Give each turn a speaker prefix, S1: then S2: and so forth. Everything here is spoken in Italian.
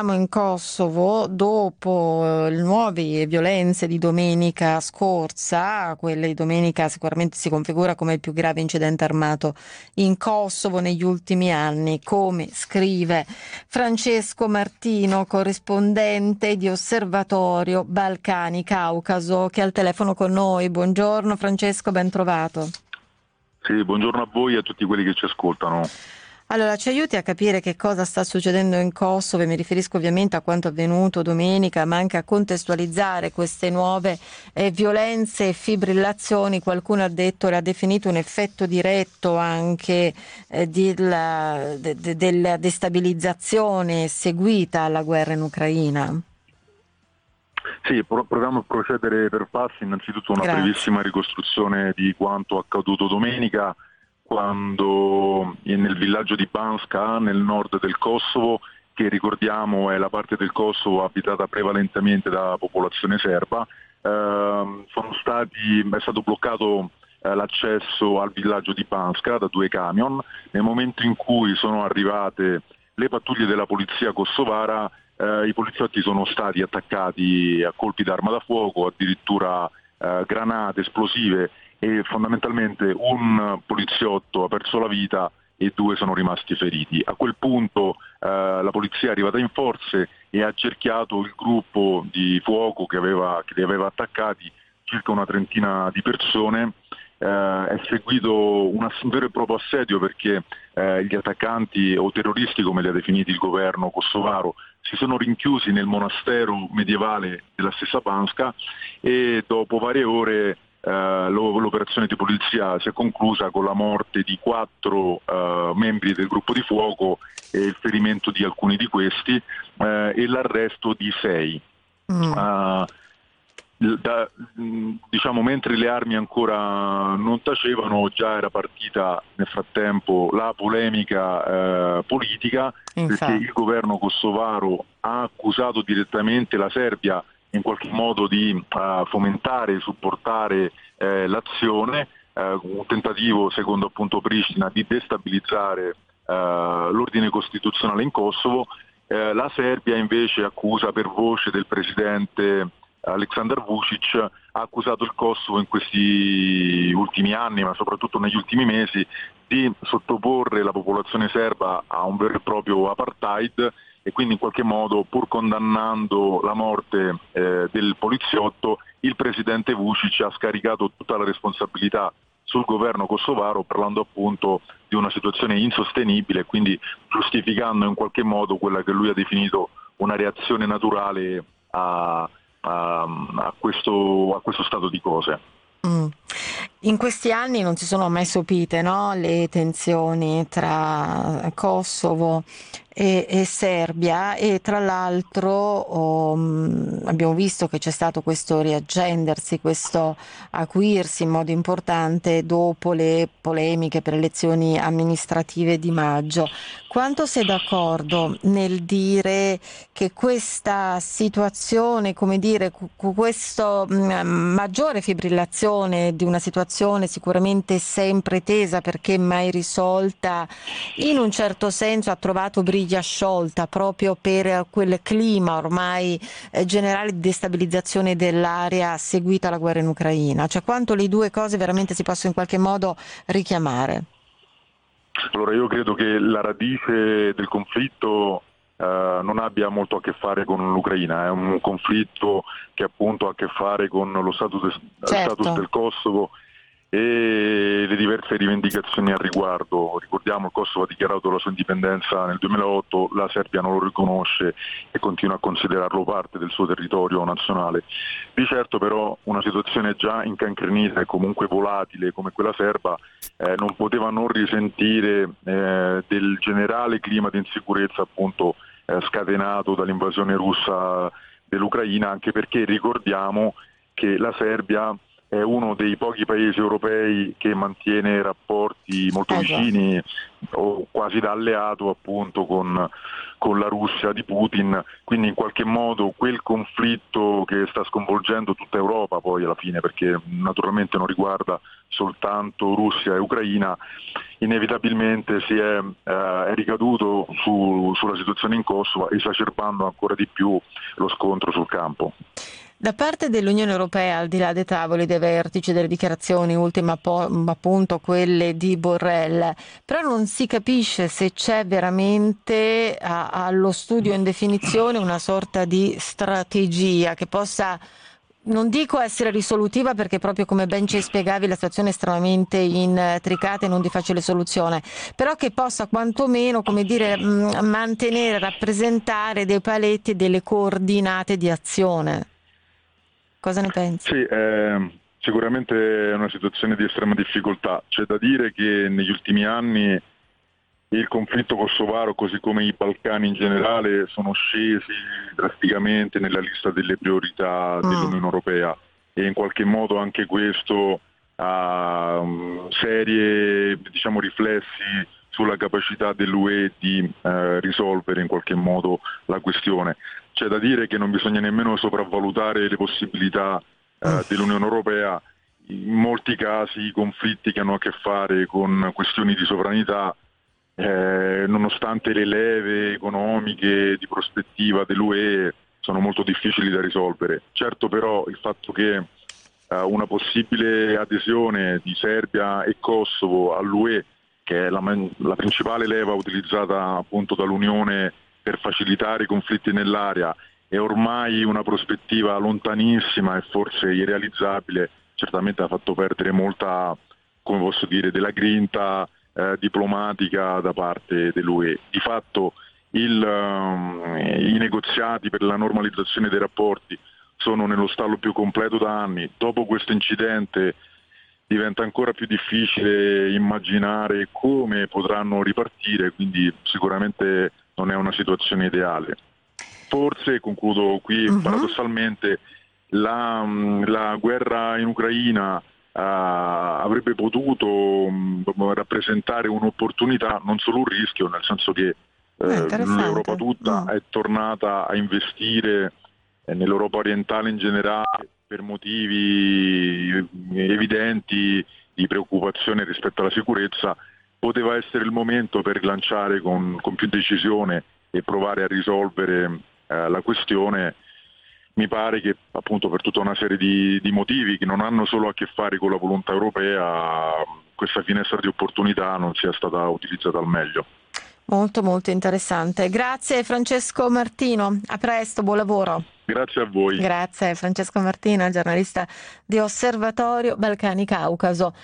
S1: in Kosovo dopo eh, le nuove violenze di domenica scorsa, quelle di domenica sicuramente si configura come il più grave incidente armato in Kosovo negli ultimi anni, come scrive Francesco Martino, corrispondente di Osservatorio Balcani Caucaso, che è al telefono con noi. Buongiorno Francesco, ben trovato.
S2: Sì, buongiorno a voi e a tutti quelli che ci ascoltano.
S1: Allora, ci aiuti a capire che cosa sta succedendo in Kosovo e mi riferisco ovviamente a quanto avvenuto domenica, ma anche a contestualizzare queste nuove eh, violenze e fibrillazioni. Qualcuno ha detto, l'ha definito un effetto diretto anche eh, della, de, de, della destabilizzazione seguita alla guerra in Ucraina.
S2: Sì, proviamo a procedere per passi, innanzitutto una Grazie. brevissima ricostruzione di quanto accaduto domenica quando nel villaggio di Banska nel nord del Kosovo, che ricordiamo è la parte del Kosovo abitata prevalentemente da popolazione serba, eh, stati, è stato bloccato eh, l'accesso al villaggio di Banska da due camion. Nel momento in cui sono arrivate le pattuglie della polizia kosovara, eh, i poliziotti sono stati attaccati a colpi d'arma da fuoco, addirittura eh, granate esplosive e fondamentalmente un poliziotto ha perso la vita e due sono rimasti feriti. A quel punto eh, la polizia è arrivata in forze e ha cerchiato il gruppo di fuoco che, aveva, che li aveva attaccati, circa una trentina di persone. Eh, è seguito un vero e proprio assedio perché eh, gli attaccanti o terroristi, come li ha definiti il governo kosovaro, si sono rinchiusi nel monastero medievale della stessa Banska e dopo varie ore Uh, l'operazione di polizia si è conclusa con la morte di quattro uh, membri del gruppo di fuoco e il ferimento di alcuni di questi uh, e l'arresto di sei. Mm. Da, diciamo, mentre le armi ancora non tacevano, già era partita nel frattempo la polemica politica Infatti. perché il governo kosovaro ha accusato direttamente la Serbia in qualche modo di uh, fomentare e supportare eh, l'azione, uh, un tentativo secondo appunto Pristina di destabilizzare uh, l'ordine costituzionale in Kosovo, la Serbia invece accusa per voce del presidente Aleksandar Vucic ha accusato il Kosovo in questi ultimi anni, ma soprattutto negli ultimi mesi, di sottoporre la popolazione serba a un vero e proprio apartheid e quindi in qualche modo pur condannando la morte eh, del poliziotto il presidente Vucic ha scaricato tutta la responsabilità sul governo kosovaro parlando appunto di una situazione insostenibile quindi giustificando in qualche modo quella che lui ha definito una reazione naturale a, a, a, questo, a questo stato di cose.
S1: Mm. In questi anni non si sono mai sopite no? le tensioni tra Kosovo e, Serbia e tra l'altro um, abbiamo visto che c'è stato questo riaggendersi, questo acuirsi in modo importante dopo le polemiche per le elezioni amministrative di maggio. Quanto sei d'accordo nel dire che questa situazione, come dire, questa maggiore fibrillazione di una situazione sicuramente sempre tesa perché mai risolta, in un certo senso ha trovato briglia sciolta proprio per quel clima ormai eh, generale di destabilizzazione dell'area seguita alla guerra in Ucraina? Cioè quanto le due cose veramente si possono in qualche modo richiamare?
S2: Allora io credo che la radice del conflitto Uh, non abbia molto a che fare con l'Ucraina, è un conflitto che appunto ha a che fare con lo status, certo. status del Kosovo e le diverse rivendicazioni al riguardo. Ricordiamo che il Kosovo ha dichiarato la sua indipendenza nel 2008, la Serbia non lo riconosce e continua a considerarlo parte del suo territorio nazionale. Di certo però una situazione già incancrenita e comunque volatile come quella serba eh, non poteva non risentire eh, del generale clima di insicurezza appunto eh, scatenato dall'invasione russa dell'Ucraina, anche perché ricordiamo che la Serbia è uno dei pochi paesi europei che mantiene rapporti molto esatto. vicini o quasi da alleato appunto con, con, la Russia di Putin, quindi in qualche modo quel conflitto che sta sconvolgendo tutta Europa poi alla fine, perché naturalmente non riguarda soltanto Russia e Ucraina, inevitabilmente si è, eh, è ricaduto su, sulla situazione in Kosovo, esacerbando ancora di più lo scontro sul campo.
S1: Da parte dell'Unione Europea, al di là dei tavoli dei vertici, delle dichiarazioni, ultima appunto quelle di Borrell, però non si capisce se c'è veramente a, allo studio in definizione una sorta di strategia che possa non dico essere risolutiva perché proprio come ben ci spiegavi la situazione è estremamente intricata e non di facile soluzione, però che possa quantomeno come dire, mantenere, rappresentare dei paletti e delle coordinate di azione. Cosa ne pensi?
S2: Sì, eh, sicuramente è una situazione di estrema difficoltà. C'è da dire che negli ultimi anni il conflitto kosovaro, così come i Balcani in generale, sono scesi drasticamente nella lista delle priorità mm. dell'Unione Europea e in qualche modo anche questo ha um, serie diciamo, riflessi sulla capacità dell'UE di eh, risolvere in qualche modo la questione. C'è da dire che non bisogna nemmeno sopravvalutare le possibilità eh, dell'Unione Europea, in molti casi i conflitti che hanno a che fare con questioni di sovranità, eh, nonostante le leve economiche di prospettiva dell'UE sono molto difficili da risolvere. Certo però il fatto che eh, una possibile adesione di Serbia e Kosovo all'UE che è la, la principale leva utilizzata appunto dall'Unione per facilitare i conflitti nell'area, è ormai una prospettiva lontanissima e forse irrealizzabile, certamente ha fatto perdere molta, come posso dire, della grinta eh, diplomatica da parte dell'UE. Di fatto il, um, i negoziati per la normalizzazione dei rapporti sono nello stallo più completo da anni. Dopo questo incidente diventa ancora più difficile immaginare come potranno ripartire, quindi sicuramente non è una situazione ideale. Forse, concludo qui uh-huh. paradossalmente, la, la, guerra in Ucraina uh, avrebbe potuto um, rappresentare un'opportunità, non solo un rischio, nel senso che uh, l'Europa tutta mm. è tornata a investire eh, nell'Europa orientale in generale per motivi evidenti di preoccupazione rispetto alla sicurezza, poteva essere il momento per rilanciare con, con più decisione e provare a risolvere eh, la questione. Mi pare che appunto per tutta una serie di, di motivi che non hanno solo a che fare con la volontà europea, questa finestra di opportunità non sia stata utilizzata al meglio.
S1: Molto molto interessante. Grazie Francesco Martino, a presto, buon lavoro.
S2: Grazie a voi.
S1: Grazie Francesco Martino, giornalista di Osservatorio Balcani Caucaso.